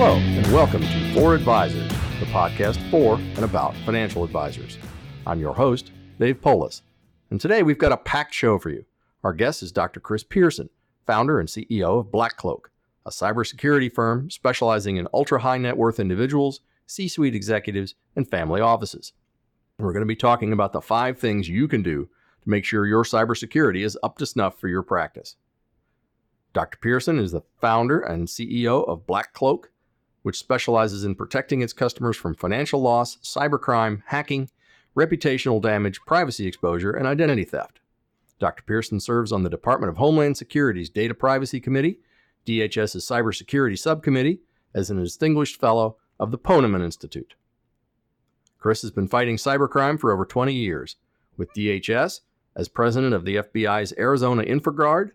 Hello, and welcome to For Advisors, the podcast for and about financial advisors. I'm your host, Dave Polis, and today we've got a packed show for you. Our guest is Dr. Chris Pierson, founder and CEO of BlackCloak, a cybersecurity firm specializing in ultra high net worth individuals, C suite executives, and family offices. We're going to be talking about the five things you can do to make sure your cybersecurity is up to snuff for your practice. Dr. Pierson is the founder and CEO of BlackCloak, which specializes in protecting its customers from financial loss, cybercrime, hacking, reputational damage, privacy exposure, and identity theft. Dr. Pierson serves on the Department of Homeland Security's Data Privacy Committee, DHS's Cybersecurity Subcommittee, as an distinguished fellow of the Ponemon Institute. Chris has been fighting cybercrime for over 20 years, with DHS as president of the FBI's Arizona InfraGard,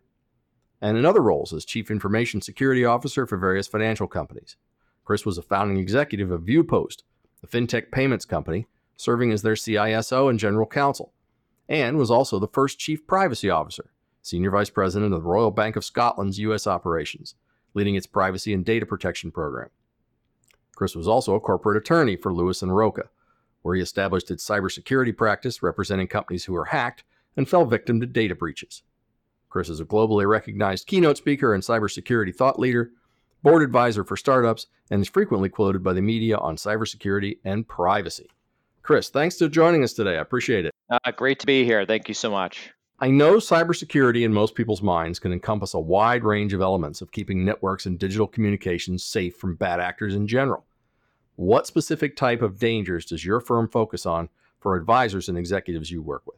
and in other roles as chief information security officer for various financial companies. Chris was a founding executive of Viewpost, a fintech payments company, serving as their CISO and general counsel, and was also the first chief privacy officer, senior vice president of the Royal Bank of Scotland's U.S. operations, leading its privacy and data protection program. Chris was also a corporate attorney for Lewis and Roca, where he established its cybersecurity practice representing companies who were hacked and fell victim to data breaches. Chris is a globally recognized keynote speaker and cybersecurity thought leader board advisor for startups, and is frequently quoted by the media on cybersecurity and privacy. Chris, thanks for joining us today. I appreciate it. Uh, great to be here. Thank you so much. I know cybersecurity in most people's minds can encompass a wide range of elements of keeping networks and digital communications safe from bad actors in general. What specific type of dangers does your firm focus on for advisors and executives you work with?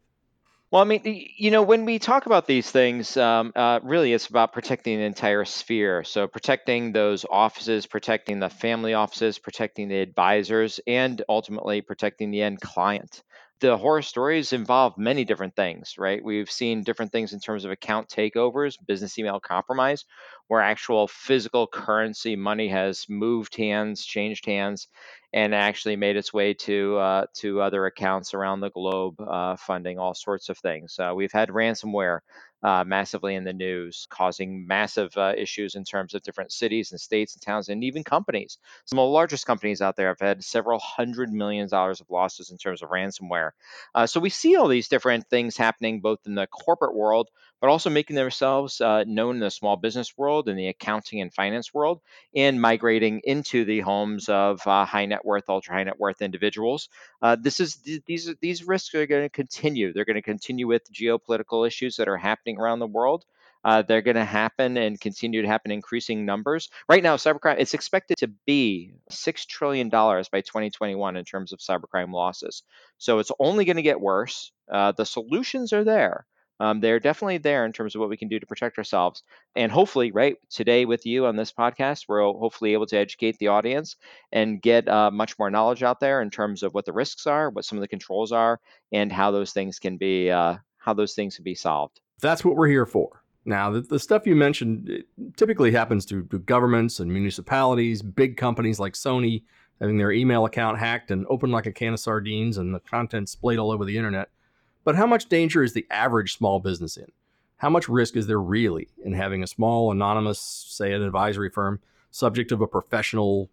Well, I mean, you know, when we talk about these things, um, uh, really it's about protecting the entire sphere. So, protecting those offices, protecting the family offices, protecting the advisors, and ultimately protecting the end client the horror stories involve many different things, right? We've seen different things in terms of account takeovers, business email compromise, where actual physical currency money has moved hands, changed hands, and actually made its way to uh, to other accounts around the globe, uh, funding all sorts of things. Uh, we've had ransomware uh, massively in the news, causing massive uh, issues in terms of different cities and states and towns and even companies. Some of the largest companies out there have had several hundred million dollars of losses in terms of ransomware. Uh, so we see all these different things happening both in the corporate world, but also making themselves uh, known in the small business world, in the accounting and finance world, and migrating into the homes of uh, high net worth, ultra high net worth individuals. Uh, this is these these risks are going to continue. They're going to continue with geopolitical issues that are happening around the world. Uh, they're going to happen and continue to happen in increasing numbers. Right now, cybercrime it's expected to be six trillion dollars by 2021 in terms of cybercrime losses. So it's only going to get worse. Uh, the solutions are there. Um, they're definitely there in terms of what we can do to protect ourselves. And hopefully, right today with you on this podcast, we're hopefully able to educate the audience and get uh, much more knowledge out there in terms of what the risks are, what some of the controls are, and how those things can be uh, how those things can be solved. That's what we're here for. Now, the, the stuff you mentioned typically happens to, to governments and municipalities, big companies like Sony having their email account hacked and opened like a can of sardines and the content splayed all over the internet. But how much danger is the average small business in? How much risk is there really in having a small, anonymous, say, an advisory firm, subject of a professional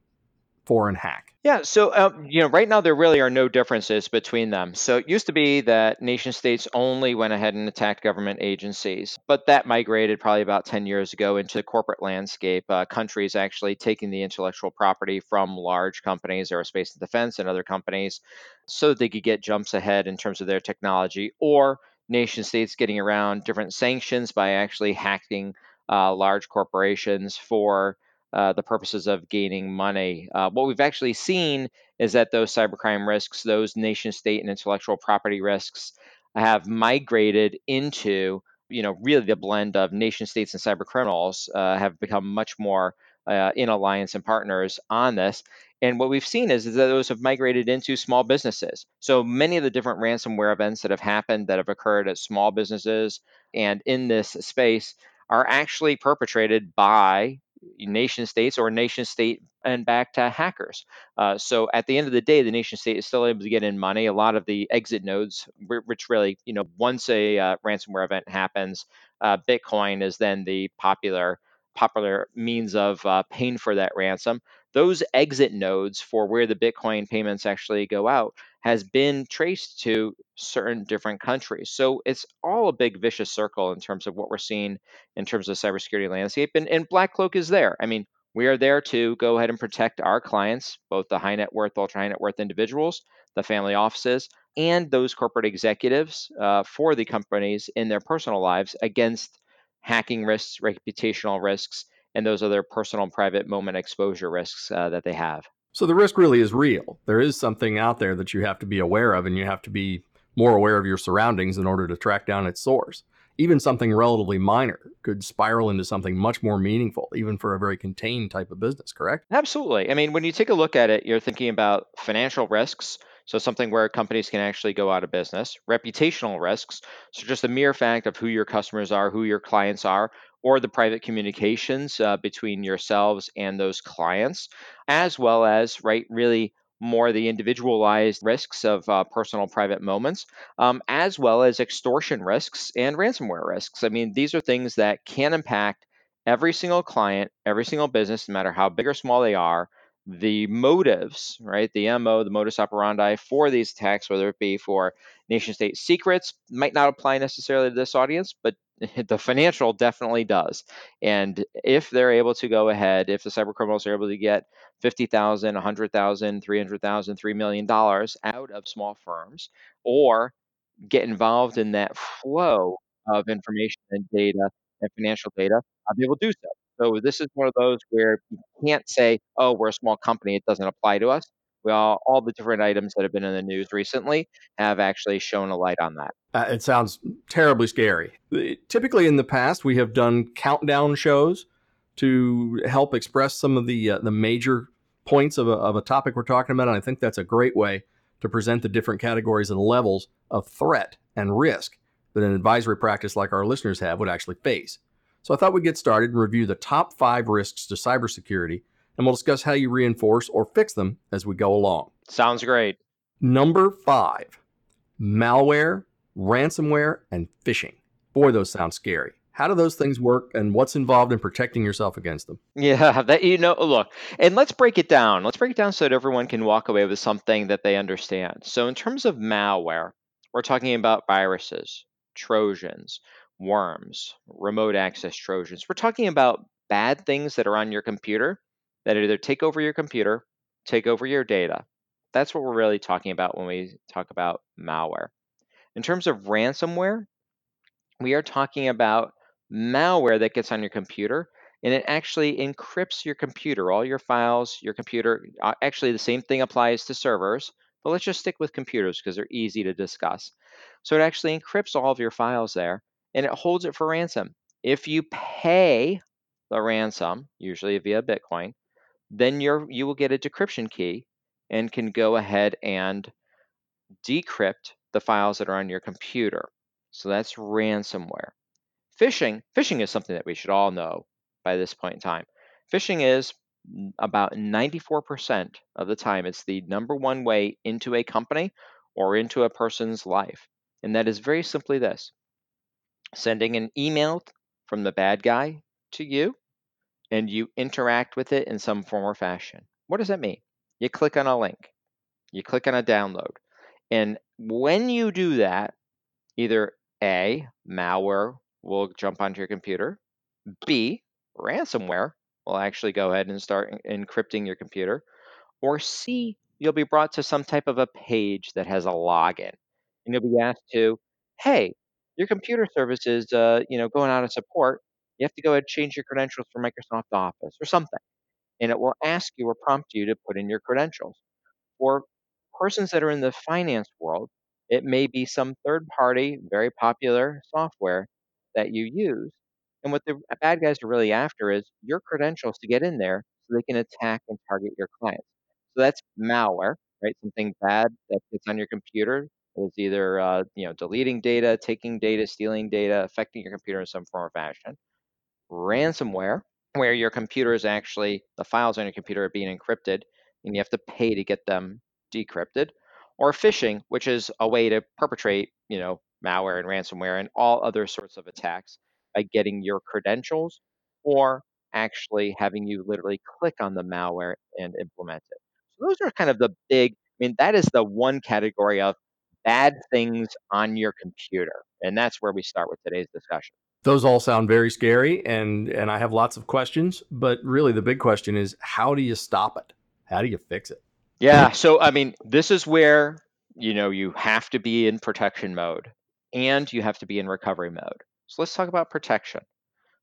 foreign hack? Yeah, so um, you know, right now there really are no differences between them. So it used to be that nation states only went ahead and attacked government agencies, but that migrated probably about 10 years ago into the corporate landscape. Uh, countries actually taking the intellectual property from large companies, aerospace and defense, and other companies, so that they could get jumps ahead in terms of their technology, or nation states getting around different sanctions by actually hacking uh, large corporations for uh, the purposes of gaining money. Uh, what we've actually seen is that those cybercrime risks, those nation state and intellectual property risks, have migrated into you know really the blend of nation states and cyber criminals uh, have become much more uh, in alliance and partners on this. And what we've seen is, is that those have migrated into small businesses. So many of the different ransomware events that have happened that have occurred at small businesses and in this space are actually perpetrated by nation states or nation state and back to hackers. Uh, so at the end of the day, the nation state is still able to get in money. A lot of the exit nodes, which really, you know, once a uh, ransomware event happens, uh, Bitcoin is then the popular popular means of uh, paying for that ransom. Those exit nodes for where the Bitcoin payments actually go out has been traced to certain different countries. So it's all a big vicious circle in terms of what we're seeing in terms of cybersecurity landscape. And, and BlackCloak is there. I mean, we are there to go ahead and protect our clients, both the high net worth, ultra high net worth individuals, the family offices, and those corporate executives uh, for the companies in their personal lives against hacking risks, reputational risks, and those other personal and private moment exposure risks uh, that they have. So the risk really is real. There is something out there that you have to be aware of, and you have to be more aware of your surroundings in order to track down its source. Even something relatively minor could spiral into something much more meaningful, even for a very contained type of business, correct? Absolutely. I mean, when you take a look at it, you're thinking about financial risks. So, something where companies can actually go out of business, reputational risks. So, just the mere fact of who your customers are, who your clients are, or the private communications uh, between yourselves and those clients, as well as, right, really more the individualized risks of uh, personal private moments, um, as well as extortion risks and ransomware risks. I mean, these are things that can impact every single client, every single business, no matter how big or small they are. The motives, right? The MO, the modus operandi for these attacks, whether it be for nation state secrets, might not apply necessarily to this audience, but the financial definitely does. And if they're able to go ahead, if the cyber criminals are able to get 50,000, 100,000, 300,000, $3 million out of small firms or get involved in that flow of information and data and financial data, I'll be able to do so. So this is one of those where you can't say, oh, we're a small company, it doesn't apply to us. Well, all the different items that have been in the news recently have actually shown a light on that. Uh, it sounds terribly scary. Typically, in the past, we have done countdown shows to help express some of the uh, the major points of a, of a topic we're talking about, and I think that's a great way to present the different categories and levels of threat and risk that an advisory practice like our listeners have would actually face. So I thought we'd get started and review the top five risks to cybersecurity, and we'll discuss how you reinforce or fix them as we go along. Sounds great. Number five malware, ransomware, and phishing. Boy, those sound scary. How do those things work and what's involved in protecting yourself against them? Yeah, that you know, look, and let's break it down. Let's break it down so that everyone can walk away with something that they understand. So, in terms of malware, we're talking about viruses, Trojans, worms, remote access Trojans. We're talking about bad things that are on your computer that either take over your computer, take over your data. That's what we're really talking about when we talk about malware. In terms of ransomware, we are talking about malware that gets on your computer and it actually encrypts your computer, all your files, your computer. Uh, actually, the same thing applies to servers, but let's just stick with computers because they're easy to discuss. So it actually encrypts all of your files there and it holds it for ransom. If you pay the ransom, usually via Bitcoin, then you're, you will get a decryption key and can go ahead and decrypt the files that are on your computer. So that's ransomware. Phishing, phishing is something that we should all know by this point in time. Phishing is about 94% of the time it's the number one way into a company or into a person's life. And that is very simply this sending an email from the bad guy to you and you interact with it in some form or fashion. What does that mean? You click on a link, you click on a download. And when you do that, either A, malware will jump onto your computer, B, ransomware will actually go ahead and start encrypting your computer, or C, you'll be brought to some type of a page that has a login. And you'll be asked to, hey, your computer service is uh, you know going out of support. You have to go ahead and change your credentials for Microsoft Office or something. And it will ask you or prompt you to put in your credentials. For persons that are in the finance world, it may be some third party, very popular software that you use. And what the bad guys are really after is your credentials to get in there so they can attack and target your clients. So that's malware, right? Something bad that gets on your computer is either uh, you know deleting data, taking data, stealing data, affecting your computer in some form or fashion. Ransomware, where your computer is actually the files on your computer are being encrypted, and you have to pay to get them decrypted. Or phishing, which is a way to perpetrate you know malware and ransomware and all other sorts of attacks by getting your credentials or actually having you literally click on the malware and implement it. So those are kind of the big, I mean, that is the one category of bad things on your computer. And that's where we start with today's discussion. Those all sound very scary and and I have lots of questions, but really the big question is how do you stop it? How do you fix it? Yeah, so I mean, this is where you know you have to be in protection mode and you have to be in recovery mode. So let's talk about protection.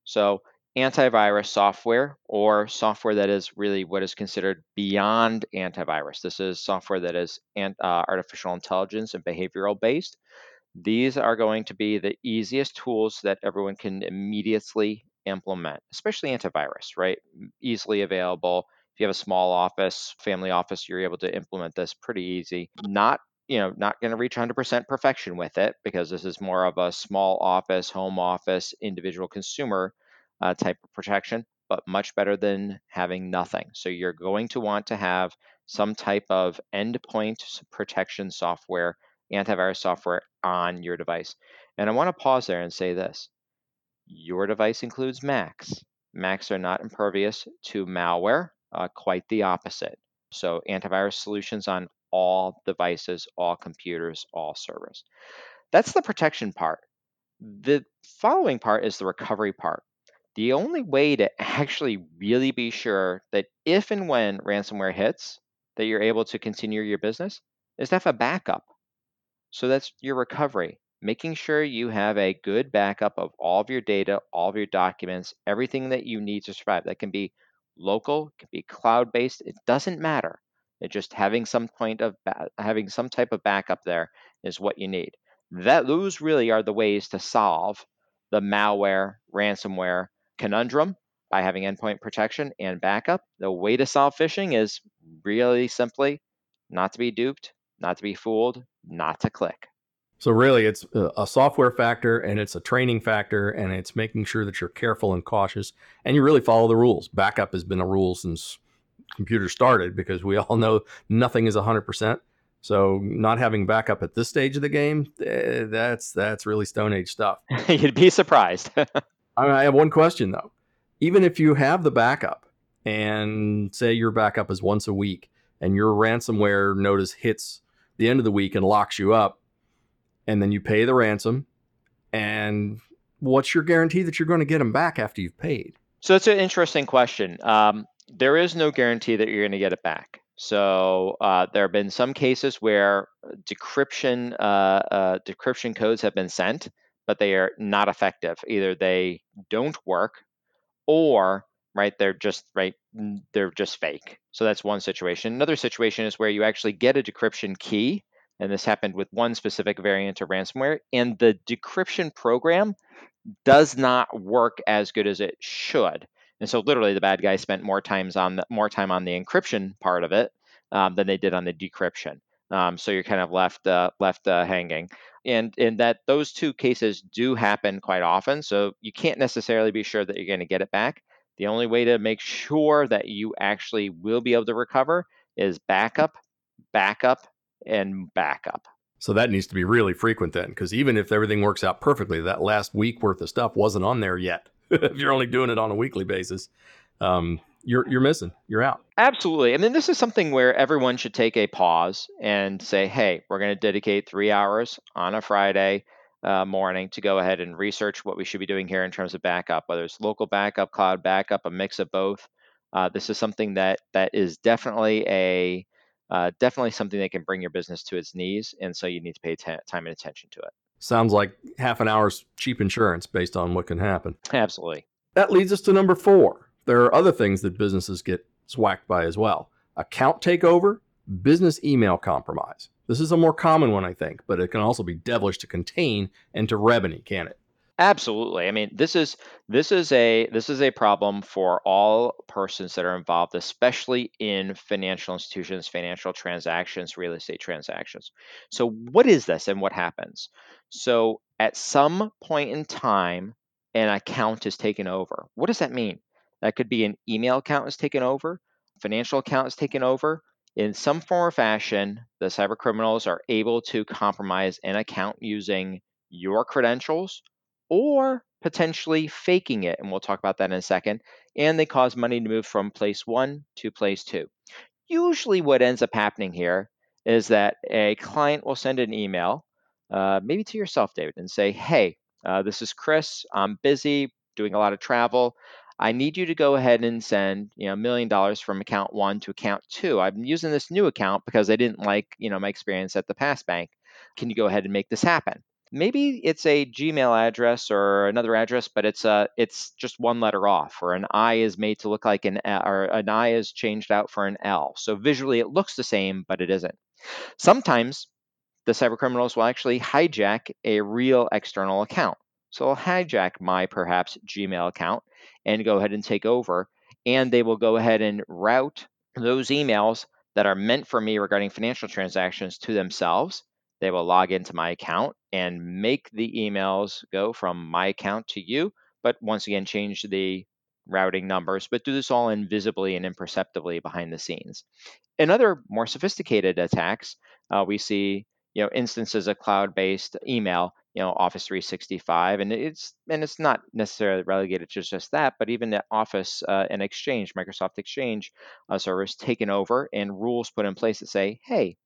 So antivirus software or software that is really what is considered beyond antivirus. This is software that is uh, artificial intelligence and behavioral based. These are going to be the easiest tools that everyone can immediately implement, especially antivirus, right? Easily available. If you have a small office, family office, you're able to implement this pretty easy. Not you know, not going to reach 100% perfection with it because this is more of a small office, home office, individual consumer uh, type of protection, but much better than having nothing. So you're going to want to have some type of endpoint protection software, antivirus software on your device. And I want to pause there and say this your device includes Macs. Macs are not impervious to malware, uh, quite the opposite. So, antivirus solutions on all devices, all computers, all servers. That's the protection part. The following part is the recovery part. The only way to actually really be sure that if and when ransomware hits, that you're able to continue your business is to have a backup. So that's your recovery, making sure you have a good backup of all of your data, all of your documents, everything that you need to survive. That can be local, can be cloud-based, it doesn't matter. It just having some point of ba- having some type of backup there is what you need. That those really are the ways to solve the malware, ransomware conundrum by having endpoint protection and backup. The way to solve phishing is really simply not to be duped, not to be fooled, not to click. So really, it's a software factor and it's a training factor, and it's making sure that you're careful and cautious, and you really follow the rules. Backup has been a rule since computers started because we all know nothing is 100%. So not having backup at this stage of the game, eh, that's that's really Stone Age stuff. You'd be surprised. I have one question though. Even if you have the backup, and say your backup is once a week, and your ransomware notice hits the end of the week and locks you up, and then you pay the ransom, and what's your guarantee that you're going to get them back after you've paid? So it's an interesting question. Um, there is no guarantee that you're going to get it back. So uh, there have been some cases where decryption uh, uh, decryption codes have been sent, but they are not effective. Either they don't work, or right they're just right they're just fake. So that's one situation. Another situation is where you actually get a decryption key, and this happened with one specific variant of ransomware, and the decryption program does not work as good as it should. And so literally the bad guys spent more times on the, more time on the encryption part of it um, than they did on the decryption. Um, so you're kind of left uh, left uh, hanging, and and that those two cases do happen quite often. So you can't necessarily be sure that you're going to get it back. The only way to make sure that you actually will be able to recover is backup, backup, and backup. So that needs to be really frequent then, because even if everything works out perfectly, that last week worth of stuff wasn't on there yet. if you're only doing it on a weekly basis, um, you're you're missing. You're out. Absolutely. I mean, this is something where everyone should take a pause and say, "Hey, we're going to dedicate three hours on a Friday uh, morning to go ahead and research what we should be doing here in terms of backup, whether it's local backup, cloud backup, a mix of both." Uh, this is something that that is definitely a uh, definitely something that can bring your business to its knees, and so you need to pay t- time and attention to it. Sounds like half an hour's cheap insurance based on what can happen. Absolutely. That leads us to number four. There are other things that businesses get swacked by as well account takeover, business email compromise. This is a more common one, I think, but it can also be devilish to contain and to remedy, can it? Absolutely. I mean, this is this is a this is a problem for all persons that are involved, especially in financial institutions, financial transactions, real estate transactions. So, what is this and what happens? So, at some point in time, an account is taken over. What does that mean? That could be an email account is taken over, financial account is taken over. In some form or fashion, the cyber criminals are able to compromise an account using your credentials or potentially faking it. And we'll talk about that in a second. And they cause money to move from place one to place two. Usually, what ends up happening here is that a client will send an email, uh, maybe to yourself, David, and say, Hey, uh, this is Chris. I'm busy doing a lot of travel. I need you to go ahead and send, you know, a million dollars from account one to account two. I'm using this new account because I didn't like, you know, my experience at the past bank. Can you go ahead and make this happen? Maybe it's a Gmail address or another address, but it's uh it's just one letter off, or an I is made to look like an L, or an I is changed out for an L. So visually it looks the same, but it isn't. Sometimes the cyber criminals will actually hijack a real external account. So they'll hijack my perhaps Gmail account and go ahead and take over. And they will go ahead and route those emails that are meant for me regarding financial transactions to themselves. They will log into my account and make the emails go from my account to you, but once again, change the routing numbers, but do this all invisibly and imperceptibly behind the scenes. In other more sophisticated attacks, uh, we see you know instances of cloud-based email you know office 365 and it's and it's not necessarily relegated to just that but even the office uh, and exchange microsoft exchange uh, service taken over and rules put in place that say hey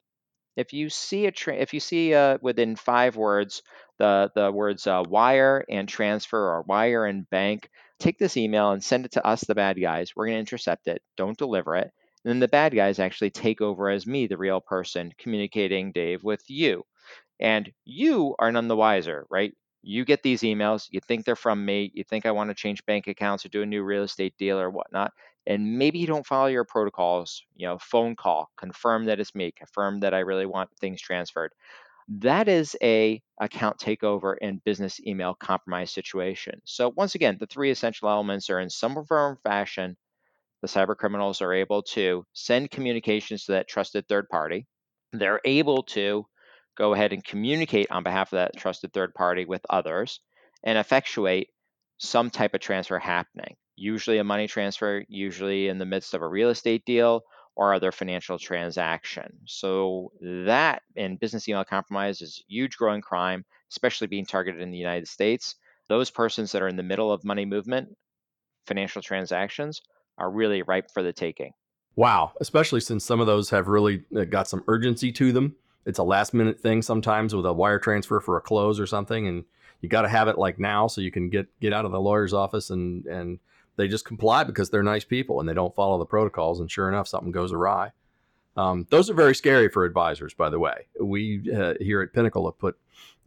if you see a tra- if you see uh, within five words the the words uh, wire and transfer or wire and bank take this email and send it to us the bad guys. We're going to intercept it. Don't deliver it. And then the bad guys actually take over as me the real person communicating dave with you and you are none the wiser, right? You get these emails, you think they're from me, you think I want to change bank accounts or do a new real estate deal or whatnot, and maybe you don't follow your protocols, you know, phone call, confirm that it's me, confirm that I really want things transferred. That is a account takeover and business email compromise situation. So once again, the three essential elements are in some form or fashion. The cyber criminals are able to send communications to that trusted third party. They're able to go ahead and communicate on behalf of that trusted third party with others and effectuate some type of transfer happening, usually a money transfer, usually in the midst of a real estate deal or other financial transaction. So that and business email compromise is huge growing crime, especially being targeted in the United States. Those persons that are in the middle of money movement, financial transactions, are really ripe for the taking. Wow, especially since some of those have really uh, got some urgency to them it's a last minute thing sometimes with a wire transfer for a close or something, and you got to have it like now so you can get get out of the lawyer's office and and they just comply because they're nice people and they don't follow the protocols. And sure enough, something goes awry. Um, those are very scary for advisors, by the way. We uh, here at Pinnacle have put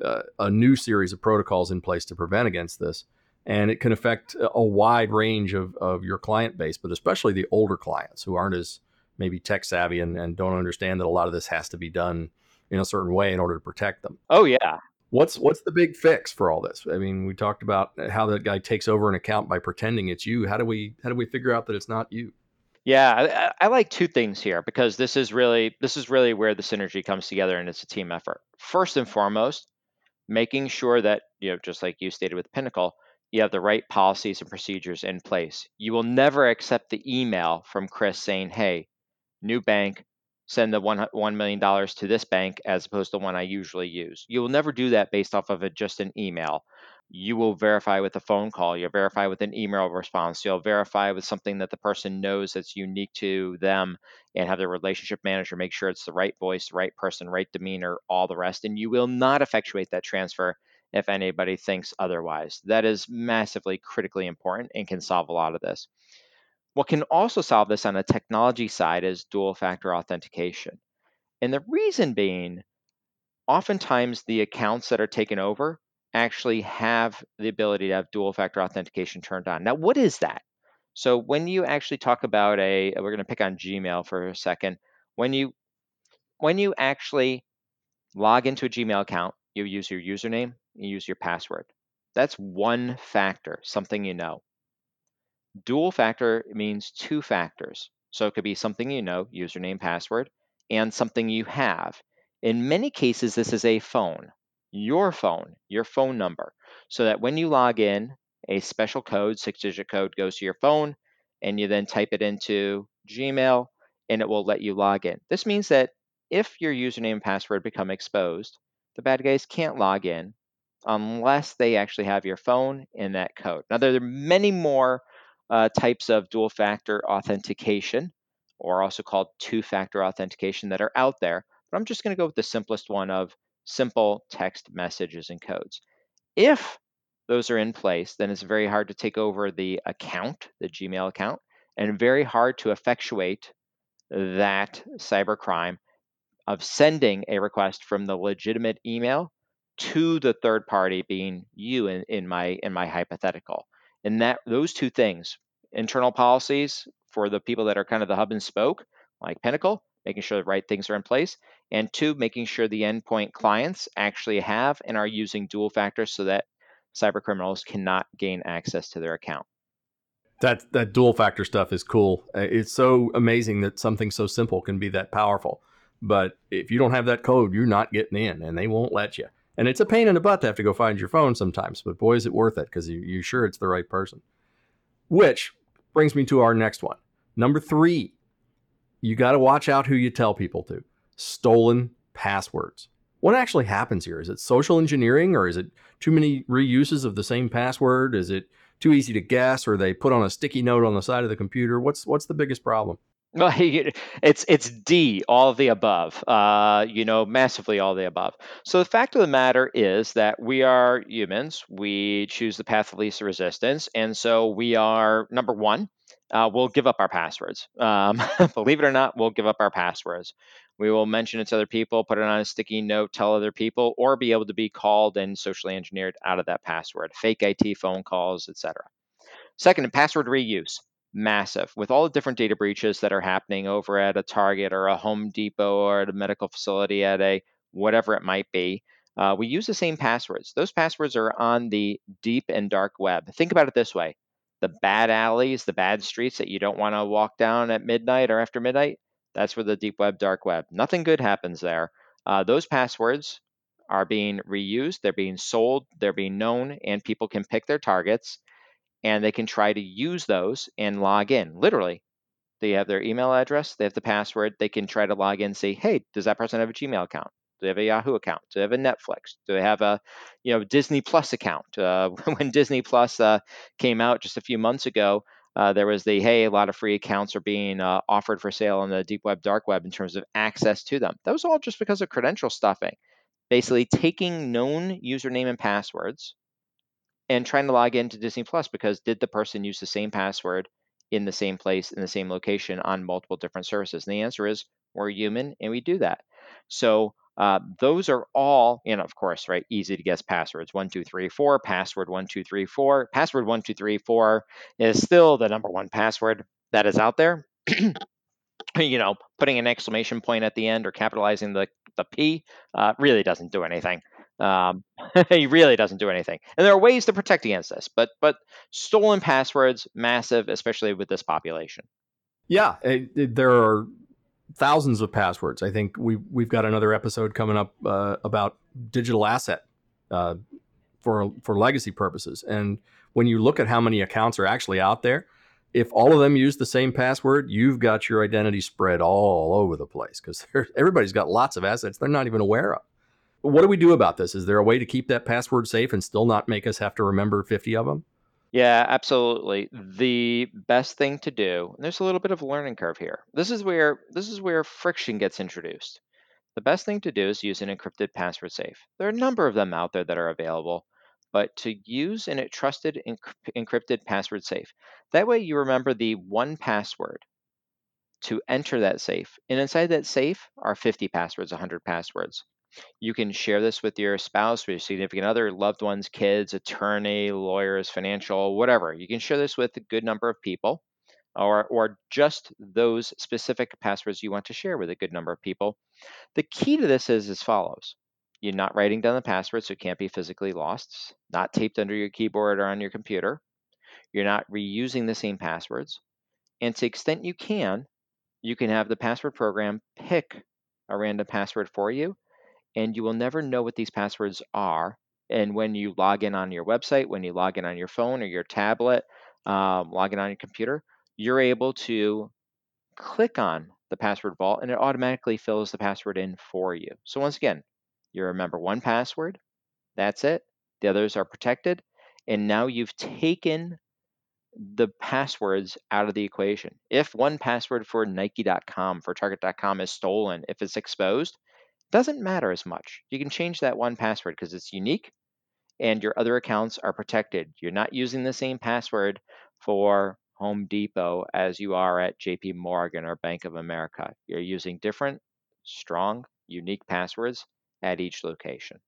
uh, a new series of protocols in place to prevent against this. And it can affect a wide range of, of your client base, but especially the older clients who aren't as maybe tech savvy and, and don't understand that a lot of this has to be done in a certain way in order to protect them. Oh yeah. What's what's the big fix for all this? I mean, we talked about uh, how that guy takes over an account by pretending it's you. How do we how do we figure out that it's not you? Yeah, I, I, like two things here because this is really this is really where the synergy comes together and it's a team effort. First and foremost, making sure that you know just like you stated with Pinnacle, you have the right policies and procedures in place. You will never accept the email from Chris saying, "Hey, new bank, send the one one million dollars to this bank as opposed to the one I usually use. You will never do that based off of a, just an email. You will verify with a phone call. You'll verify with an email response. You'll verify with something that the person knows that's unique to them, and have their relationship manager make sure it's the right voice, right person, right demeanor, all the rest. And you will not effectuate that transfer if anybody thinks otherwise. That is massively critically important and can solve a lot of this. What can also solve this on a technology side is dual factor authentication. And the reason being, oftentimes the accounts that are taken over actually have the ability to have dual factor authentication turned on. Now, what is that? So when you actually talk about a we're going to pick on Gmail for a second. When you when you actually log into a Gmail account, you use your username, you use your password. That's one factor, something you know. Dual factor means two factors. So it could be something you know, username, password, and something you have. In many cases, this is a phone, your phone, your phone number, so that when you log in, a special code, six digit code, goes to your phone, and you then type it into Gmail, and it will let you log in. This means that if your username and password become exposed, the bad guys can't log in, unless they actually have your phone in that code. Now, there are many more uh, types of dual factor authentication, or also called two factor authentication, that are out there, but I'm just going to go with the simplest one of simple text messages and codes. If those are in place, then it's very hard to take over the account, the Gmail account, and very hard to effectuate that cybercrime of sending a request from the legitimate email to the third party being you in, in my in my hypothetical and that those two things internal policies for the people that are kind of the hub and spoke like pinnacle making sure the right things are in place and two making sure the endpoint clients actually have and are using dual factors so that cyber criminals cannot gain access to their account. That that dual factor stuff is cool. It's so amazing that something so simple can be that powerful. But if you don't have that code you're not getting in and they won't let you and it's a pain in the butt to have to go find your phone sometimes, but boy, is it worth it because you, you're sure it's the right person. Which brings me to our next one. Number three, you got to watch out who you tell people to. Stolen passwords. What actually happens here? Is it social engineering or is it too many reuses of the same password? Is it too easy to guess or they put on a sticky note on the side of the computer? What's what's the biggest problem? Well, it's it's D, all of the above. Uh, you know, massively all of the above. So the fact of the matter is that we are humans. We choose the path of least resistance, and so we are number one. Uh, we'll give up our passwords. Um, believe it or not, we'll give up our passwords. We will mention it to other people, put it on a sticky note, tell other people, or be able to be called and socially engineered out of that password. Fake IT phone calls, etc. Second, password reuse massive with all the different data breaches that are happening over at a Target or a Home Depot or at a medical facility at a whatever it might be. Uh, we use the same passwords. Those passwords are on the deep and dark web. Think about it this way the bad alleys, the bad streets that you don't want to walk down at midnight or after midnight, that's where the deep web, dark web. Nothing good happens there. Uh, those passwords are being reused, they're being sold, they're being known, and people can pick their targets and they can try to use those and log in. Literally, they have their email address, they have the password, they can try to log in and say, hey, does that person have a Gmail account? Do they have a Yahoo account? Do they have a Netflix? Do they have a, you know, Disney Plus account? Uh, when Disney Plus uh, came out just a few months ago, uh, there was the hey, a lot of free accounts are being uh, offered for sale on the deep web, dark web in terms of access to them. That was all just because of credential stuffing, basically taking known username and passwords and trying to log into Disney Plus because did the person use the same password in the same place in the same location on multiple different services? And the answer is we're human and we do that. So uh, those are all, and of course, right, easy to guess passwords one, two, three, four, password one, two, three, four. Password one, two, three, four is still the number one password that is out there. you know, putting an exclamation point at the end or capitalizing the, the P uh, really doesn't do anything. Um, he really doesn't do anything. And there are ways to protect against this, but but stolen passwords massive, especially with this population. Yeah, it, it, there are thousands of passwords. I think we we've got another episode coming up uh, about digital asset uh, for for legacy purposes. And when you look at how many accounts are actually out there, if all of them use the same password, you've got your identity spread all over the place because everybody's got lots of assets they're not even aware of what do we do about this? Is there a way to keep that password safe and still not make us have to remember 50 of them? Yeah, absolutely. The best thing to do, and there's a little bit of a learning curve here. This is where this is where friction gets introduced. The best thing to do is use an encrypted password safe. There are a number of them out there that are available, but to use an trusted encrypted password safe. That way you remember the one password to enter that safe. And inside that safe are 50 passwords, 100 passwords. You can share this with your spouse, with your significant other, loved ones, kids, attorney, lawyers, financial, whatever. You can share this with a good number of people or, or just those specific passwords you want to share with a good number of people. The key to this is as follows. You're not writing down the password, so it can't be physically lost, not taped under your keyboard or on your computer. You're not reusing the same passwords. And to the extent you can, you can have the password program pick a random password for you and you will never know what these passwords are. And when you log in on your website, when you log in on your phone or your tablet, um, log in on your computer, you're able to click on the password vault and it automatically fills the password in for you. So once again, you remember one password, that's it. the others are protected. And now you've taken the passwords out of the equation. If one password for Nike.com, for Target.com is stolen, if it's exposed, doesn't matter as much. You can change that one password because it's unique and your other accounts are protected. You're not using the same password for Home Depot as you are at JP Morgan or Bank of America. You're using different, strong, unique passwords at each location.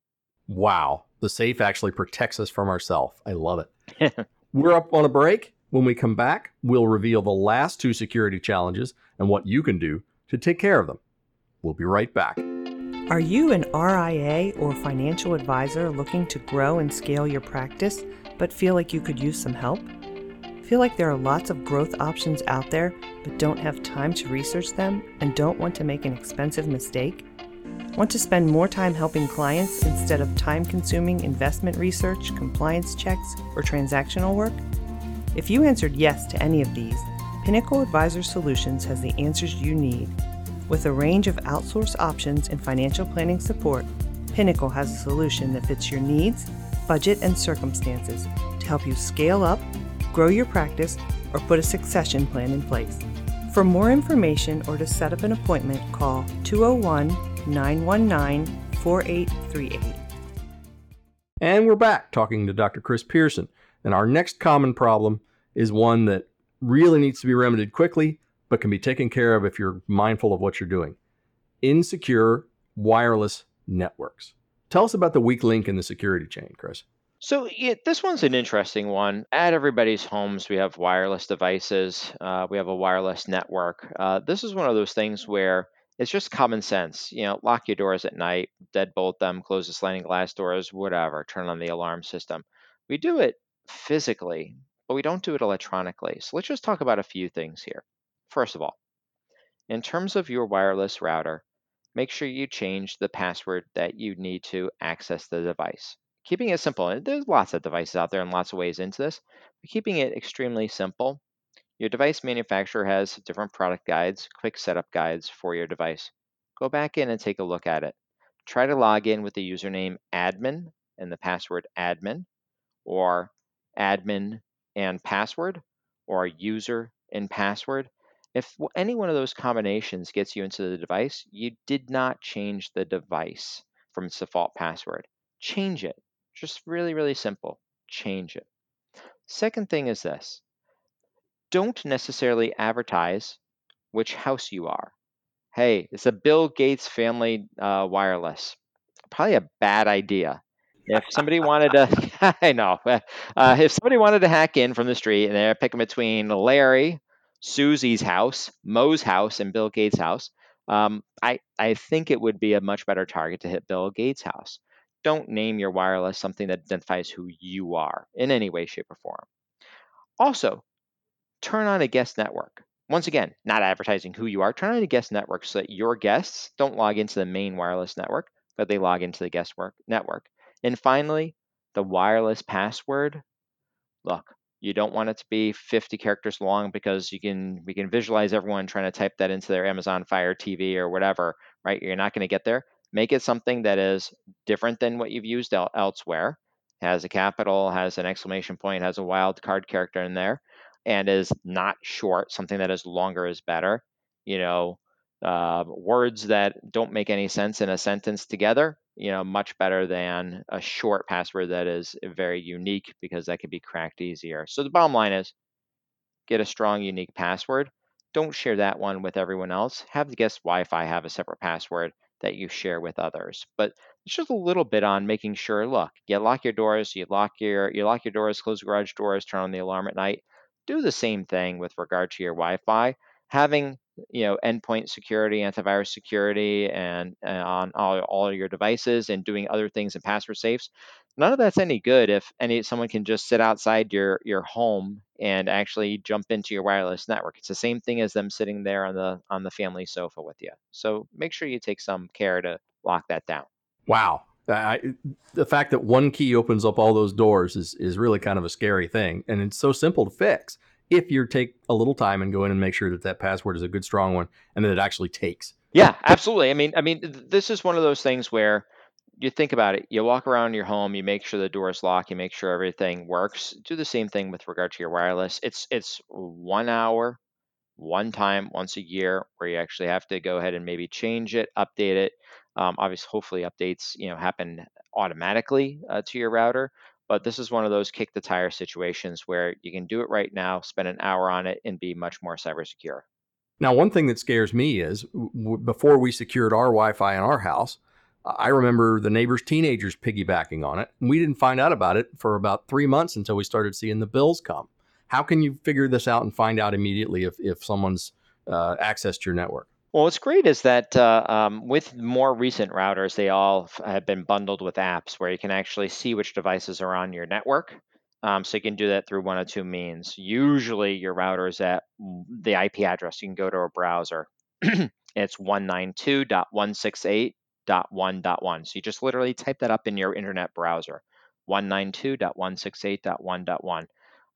Wow. The safe actually protects us from ourselves. I love it. We're up on a break. When we come back, we'll reveal the last two security challenges and what you can do to take care of them. We'll be right back. Are you an RIA or financial advisor looking to grow and scale your practice, but feel like you could use some help? Feel like there are lots of growth options out there, but don't have time to research them and don't want to make an expensive mistake? Want to spend more time helping clients instead of time consuming investment research, compliance checks, or transactional work? If you answered yes to any of these, Pinnacle Advisor Solutions has the answers you need with a range of outsource options and financial planning support, Pinnacle has a solution that fits your needs, budget, and circumstances to help you scale up, grow your practice, or put a succession plan in place. For more information or to set up an appointment, call 201 919 4838. And we're back talking to Dr. Chris Pierson. And our next common problem is one that really needs to be remedied quickly but can be taken care of if you're mindful of what you're doing. Insecure wireless networks. Tell us about the weak link in the security chain, Chris. So yeah, this one's an interesting one. At everybody's homes, we have wireless devices. Uh, we have a wireless network. Uh, this is one of those things where it's just common sense. You know, lock your doors at night, deadbolt them, close the sliding glass doors, whatever. Turn on the alarm system. We do it physically, but we don't do it electronically. So let's just talk about a few things here. First of all, in terms of your wireless router, make sure you change the password that you need to access the device. Keeping it simple, there's lots of devices out there and lots of ways into this, but keeping it extremely simple, your device manufacturer has different product guides, quick setup guides for your device. Go back in and take a look at it. Try to log in with the username admin and the password admin, or admin and password, or user and password. If any one of those combinations gets you into the device, you did not change the device from its default password. Change it. Just really, really simple. Change it. Second thing is this don't necessarily advertise which house you are. Hey, it's a Bill Gates family uh, wireless. Probably a bad idea. If somebody wanted to, I know, uh, if somebody wanted to hack in from the street and they're picking between Larry Susie's house, Mo's house, and Bill Gates' house, um, I, I think it would be a much better target to hit Bill Gates' house. Don't name your wireless something that identifies who you are in any way, shape, or form. Also, turn on a guest network. Once again, not advertising who you are, turn on a guest network so that your guests don't log into the main wireless network, but they log into the guest work network. And finally, the wireless password. Look, you don't want it to be 50 characters long because you can we can visualize everyone trying to type that into their Amazon Fire TV or whatever, right? You're not going to get there. Make it something that is different than what you've used el- elsewhere. Has a capital, has an exclamation point, has a wild card character in there, and is not short. Something that is longer is better. You know, uh, words that don't make any sense in a sentence together you know, much better than a short password that is very unique because that can be cracked easier. So the bottom line is get a strong, unique password. Don't share that one with everyone else. Have the guest Wi-Fi have a separate password that you share with others. But it's just a little bit on making sure. Look, you lock your doors, you lock your you lock your doors, close garage doors, turn on the alarm at night. Do the same thing with regard to your Wi-Fi. Having you know endpoint security, antivirus security, and, and on all, all your devices, and doing other things in password safes. None of that's any good if any someone can just sit outside your your home and actually jump into your wireless network. It's the same thing as them sitting there on the on the family sofa with you. So make sure you take some care to lock that down. Wow. I, the fact that one key opens up all those doors is, is really kind of a scary thing. And it's so simple to fix if you take a little time and go in and make sure that that password is a good strong one and that it actually takes yeah absolutely i mean i mean this is one of those things where you think about it, you walk around your home, you make sure the door is locked, you make sure everything works. Do the same thing with regard to your wireless. It's it's one hour, one time, once a year, where you actually have to go ahead and maybe change it, update it. Um, obviously, hopefully, updates you know happen automatically uh, to your router. But this is one of those kick the tire situations where you can do it right now, spend an hour on it, and be much more cyber secure. Now, one thing that scares me is w- before we secured our Wi Fi in our house, I remember the neighbors' teenagers piggybacking on it. And we didn't find out about it for about three months until we started seeing the bills come. How can you figure this out and find out immediately if, if someone's uh, accessed your network? Well, what's great is that uh, um, with more recent routers, they all have been bundled with apps where you can actually see which devices are on your network. Um, so you can do that through one of two means. Usually, your router is at the IP address. You can go to a browser. it's 192.168.1.1. So you just literally type that up in your internet browser 192.168.1.1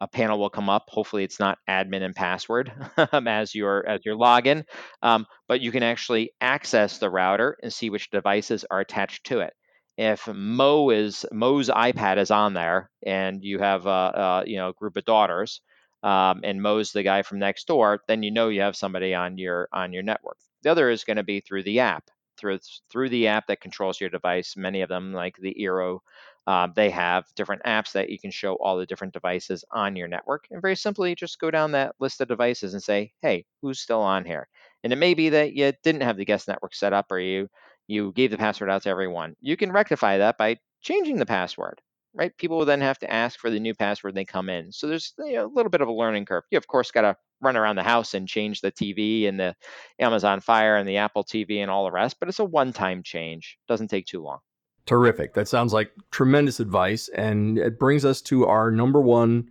a panel will come up. Hopefully, it's not admin and password as your as your login, um, but you can actually access the router and see which devices are attached to it. If Mo is Mo's iPad is on there, and you have a, a you know a group of daughters, um, and Mo's the guy from next door, then you know you have somebody on your on your network. The other is going to be through the app, through through the app that controls your device. Many of them, like the Eero uh, they have different apps that you can show all the different devices on your network. And very simply, just go down that list of devices and say, hey, who's still on here? And it may be that you didn't have the guest network set up or you you gave the password out to everyone. You can rectify that by changing the password, right? People will then have to ask for the new password they come in. So there's you know, a little bit of a learning curve. You, of course, got to run around the house and change the TV and the Amazon Fire and the Apple TV and all the rest, but it's a one time change. Doesn't take too long. Terrific. That sounds like tremendous advice. And it brings us to our number one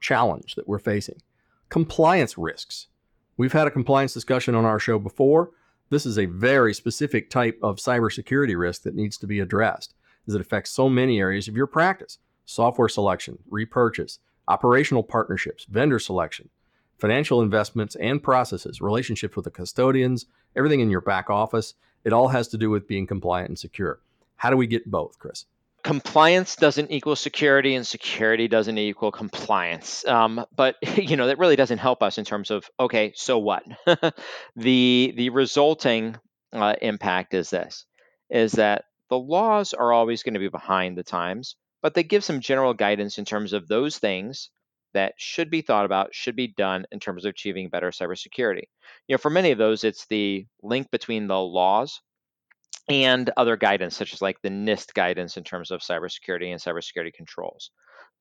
challenge that we're facing compliance risks. We've had a compliance discussion on our show before. This is a very specific type of cybersecurity risk that needs to be addressed as it affects so many areas of your practice software selection, repurchase, operational partnerships, vendor selection, financial investments and processes, relationships with the custodians, everything in your back office. It all has to do with being compliant and secure. How do we get both, Chris? compliance doesn't equal security and security doesn't equal compliance um, but you know that really doesn't help us in terms of okay so what the the resulting uh, impact is this is that the laws are always going to be behind the times but they give some general guidance in terms of those things that should be thought about should be done in terms of achieving better cybersecurity you know for many of those it's the link between the laws and other guidance, such as like the NIST guidance in terms of cybersecurity and cybersecurity controls.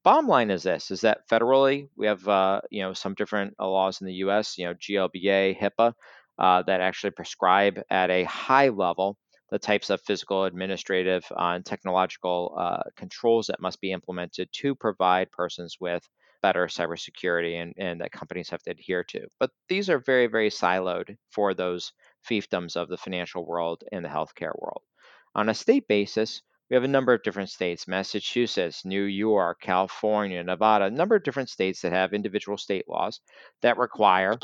Bottom line is this: is that federally we have uh, you know some different uh, laws in the U.S. You know GLBA, HIPAA uh, that actually prescribe at a high level the types of physical, administrative, uh, and technological uh, controls that must be implemented to provide persons with better cybersecurity and, and that companies have to adhere to. But these are very, very siloed for those fiefdoms of the financial world and the healthcare world. On a state basis, we have a number of different states Massachusetts, New York, California, Nevada, a number of different states that have individual state laws that require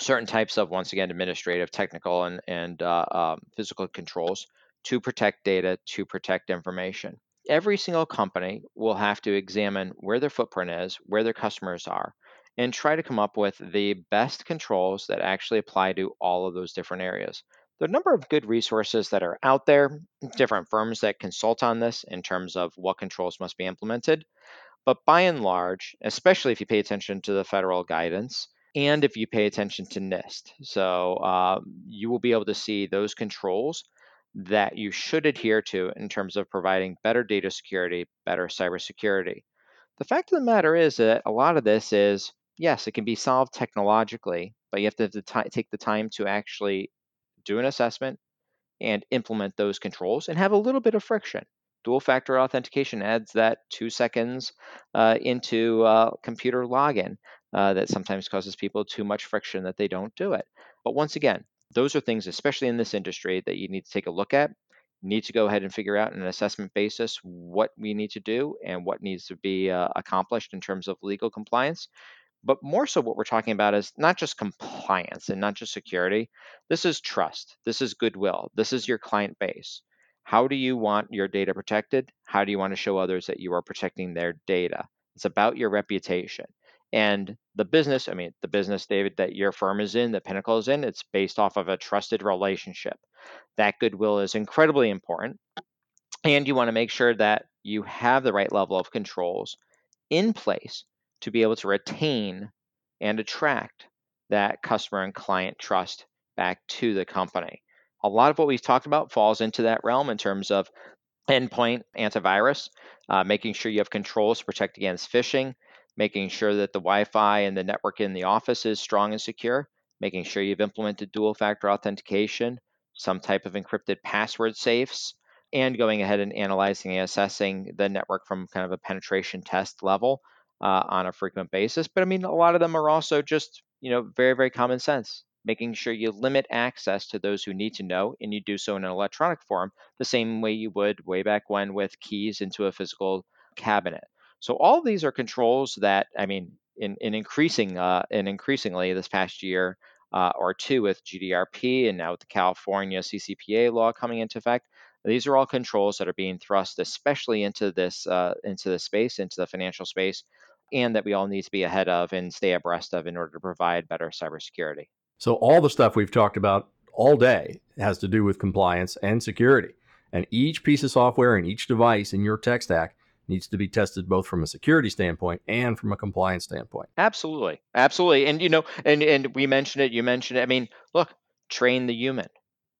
certain types of, once again, administrative, technical, and, and uh, um, physical controls to protect data, to protect information. Every single company will have to examine where their footprint is, where their customers are, and try to come up with the best controls that actually apply to all of those different areas. There are a number of good resources that are out there, different firms that consult on this in terms of what controls must be implemented. But by and large, especially if you pay attention to the federal guidance and if you pay attention to NIST, so uh, you will be able to see those controls that you should adhere to in terms of providing better data security, better cybersecurity. The fact of the matter is that a lot of this is yes, it can be solved technologically, but you have to, have to t- take the time to actually do an assessment and implement those controls and have a little bit of friction. Dual factor authentication adds that two seconds uh, into uh, computer login uh, that sometimes causes people too much friction that they don't do it. But once again, those are things, especially in this industry, that you need to take a look at. You need to go ahead and figure out on an assessment basis what we need to do and what needs to be uh, accomplished in terms of legal compliance. But more so, what we're talking about is not just compliance and not just security. This is trust. This is goodwill. This is your client base. How do you want your data protected? How do you want to show others that you are protecting their data? It's about your reputation. And the business, I mean, the business, David, that your firm is in, that Pinnacle is in, it's based off of a trusted relationship. That goodwill is incredibly important. And you want to make sure that you have the right level of controls in place to be able to retain and attract that customer and client trust back to the company. A lot of what we've talked about falls into that realm in terms of endpoint antivirus, uh, making sure you have controls to protect against phishing, making sure that the Wi Fi and the network in the office is strong and secure, making sure you've implemented dual factor authentication, some type of encrypted password safes, and going ahead and analyzing and assessing the network from kind of a penetration test level uh, on a frequent basis. But I mean, a lot of them are also just, you know, very, very common sense, making sure you limit access to those who need to know and you do so in an electronic form, the same way you would way back when with keys into a physical cabinet. So all these are controls that, I mean, in, in increasing uh, and increasingly this past year uh, or two with GDPR and now with the California CCPA law coming into effect, these are all controls that are being thrust, especially into this uh, into the space, into the financial space, and that we all need to be ahead of and stay abreast of in order to provide better cybersecurity. So all the stuff we've talked about all day has to do with compliance and security. And each piece of software and each device in your tech stack needs to be tested both from a security standpoint and from a compliance standpoint. Absolutely. Absolutely. And you know, and and we mentioned it, you mentioned it. I mean, look, train the human.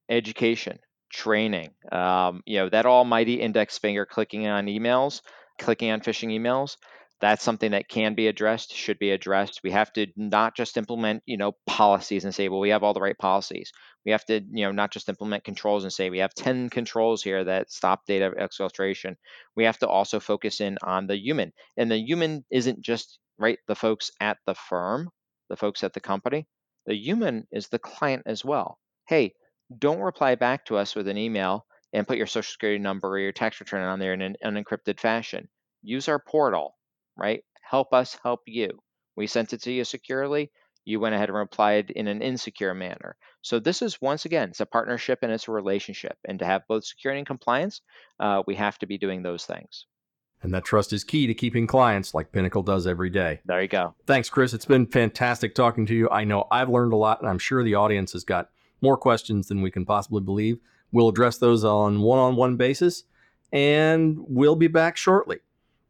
Education, training. Um, you know, that almighty index finger clicking on emails, clicking on phishing emails, that's something that can be addressed, should be addressed. We have to not just implement, you know, policies and say, well, we have all the right policies. We have to, you know, not just implement controls and say we have 10 controls here that stop data exfiltration. We have to also focus in on the human. And the human isn't just right the folks at the firm, the folks at the company. The human is the client as well. Hey, don't reply back to us with an email and put your social security number or your tax return on there in an unencrypted fashion. Use our portal, right? Help us help you. We sent it to you securely. You went ahead and replied in an insecure manner. So this is once again, it's a partnership and it's a relationship. And to have both security and compliance, uh, we have to be doing those things. And that trust is key to keeping clients like Pinnacle does every day. There you go. Thanks, Chris. It's been fantastic talking to you. I know I've learned a lot, and I'm sure the audience has got more questions than we can possibly believe. We'll address those on one on one basis, and we'll be back shortly.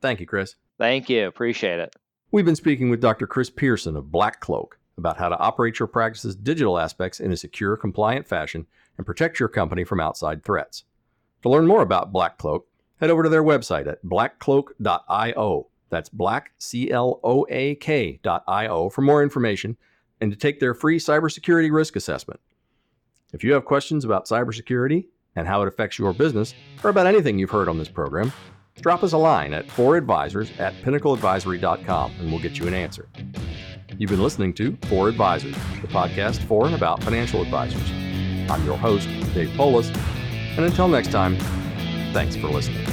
Thank you, Chris. Thank you. Appreciate it. We've been speaking with Dr. Chris Pierson of BlackCloak about how to operate your practice's digital aspects in a secure, compliant fashion and protect your company from outside threats. To learn more about BlackCloak, head over to their website at blackcloak.io. That's black, C L O A K.io for more information and to take their free cybersecurity risk assessment. If you have questions about cybersecurity and how it affects your business, or about anything you've heard on this program, drop us a line at 4advisors at pinnacleadvisory.com and we'll get you an answer. You've been listening to 4 Advisors, the podcast for and about financial advisors. I'm your host, Dave Polis, and until next time, thanks for listening.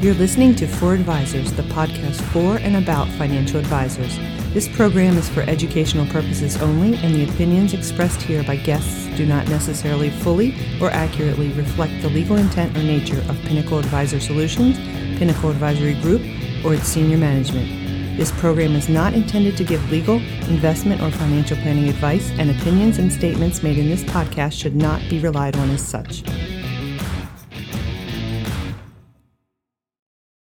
You're listening to 4 Advisors, the podcast for and about financial advisors. This program is for educational purposes only, and the opinions expressed here by guests do not necessarily fully or accurately reflect the legal intent or nature of Pinnacle Advisor Solutions, Pinnacle Advisory Group, or its senior management. This program is not intended to give legal, investment, or financial planning advice, and opinions and statements made in this podcast should not be relied on as such.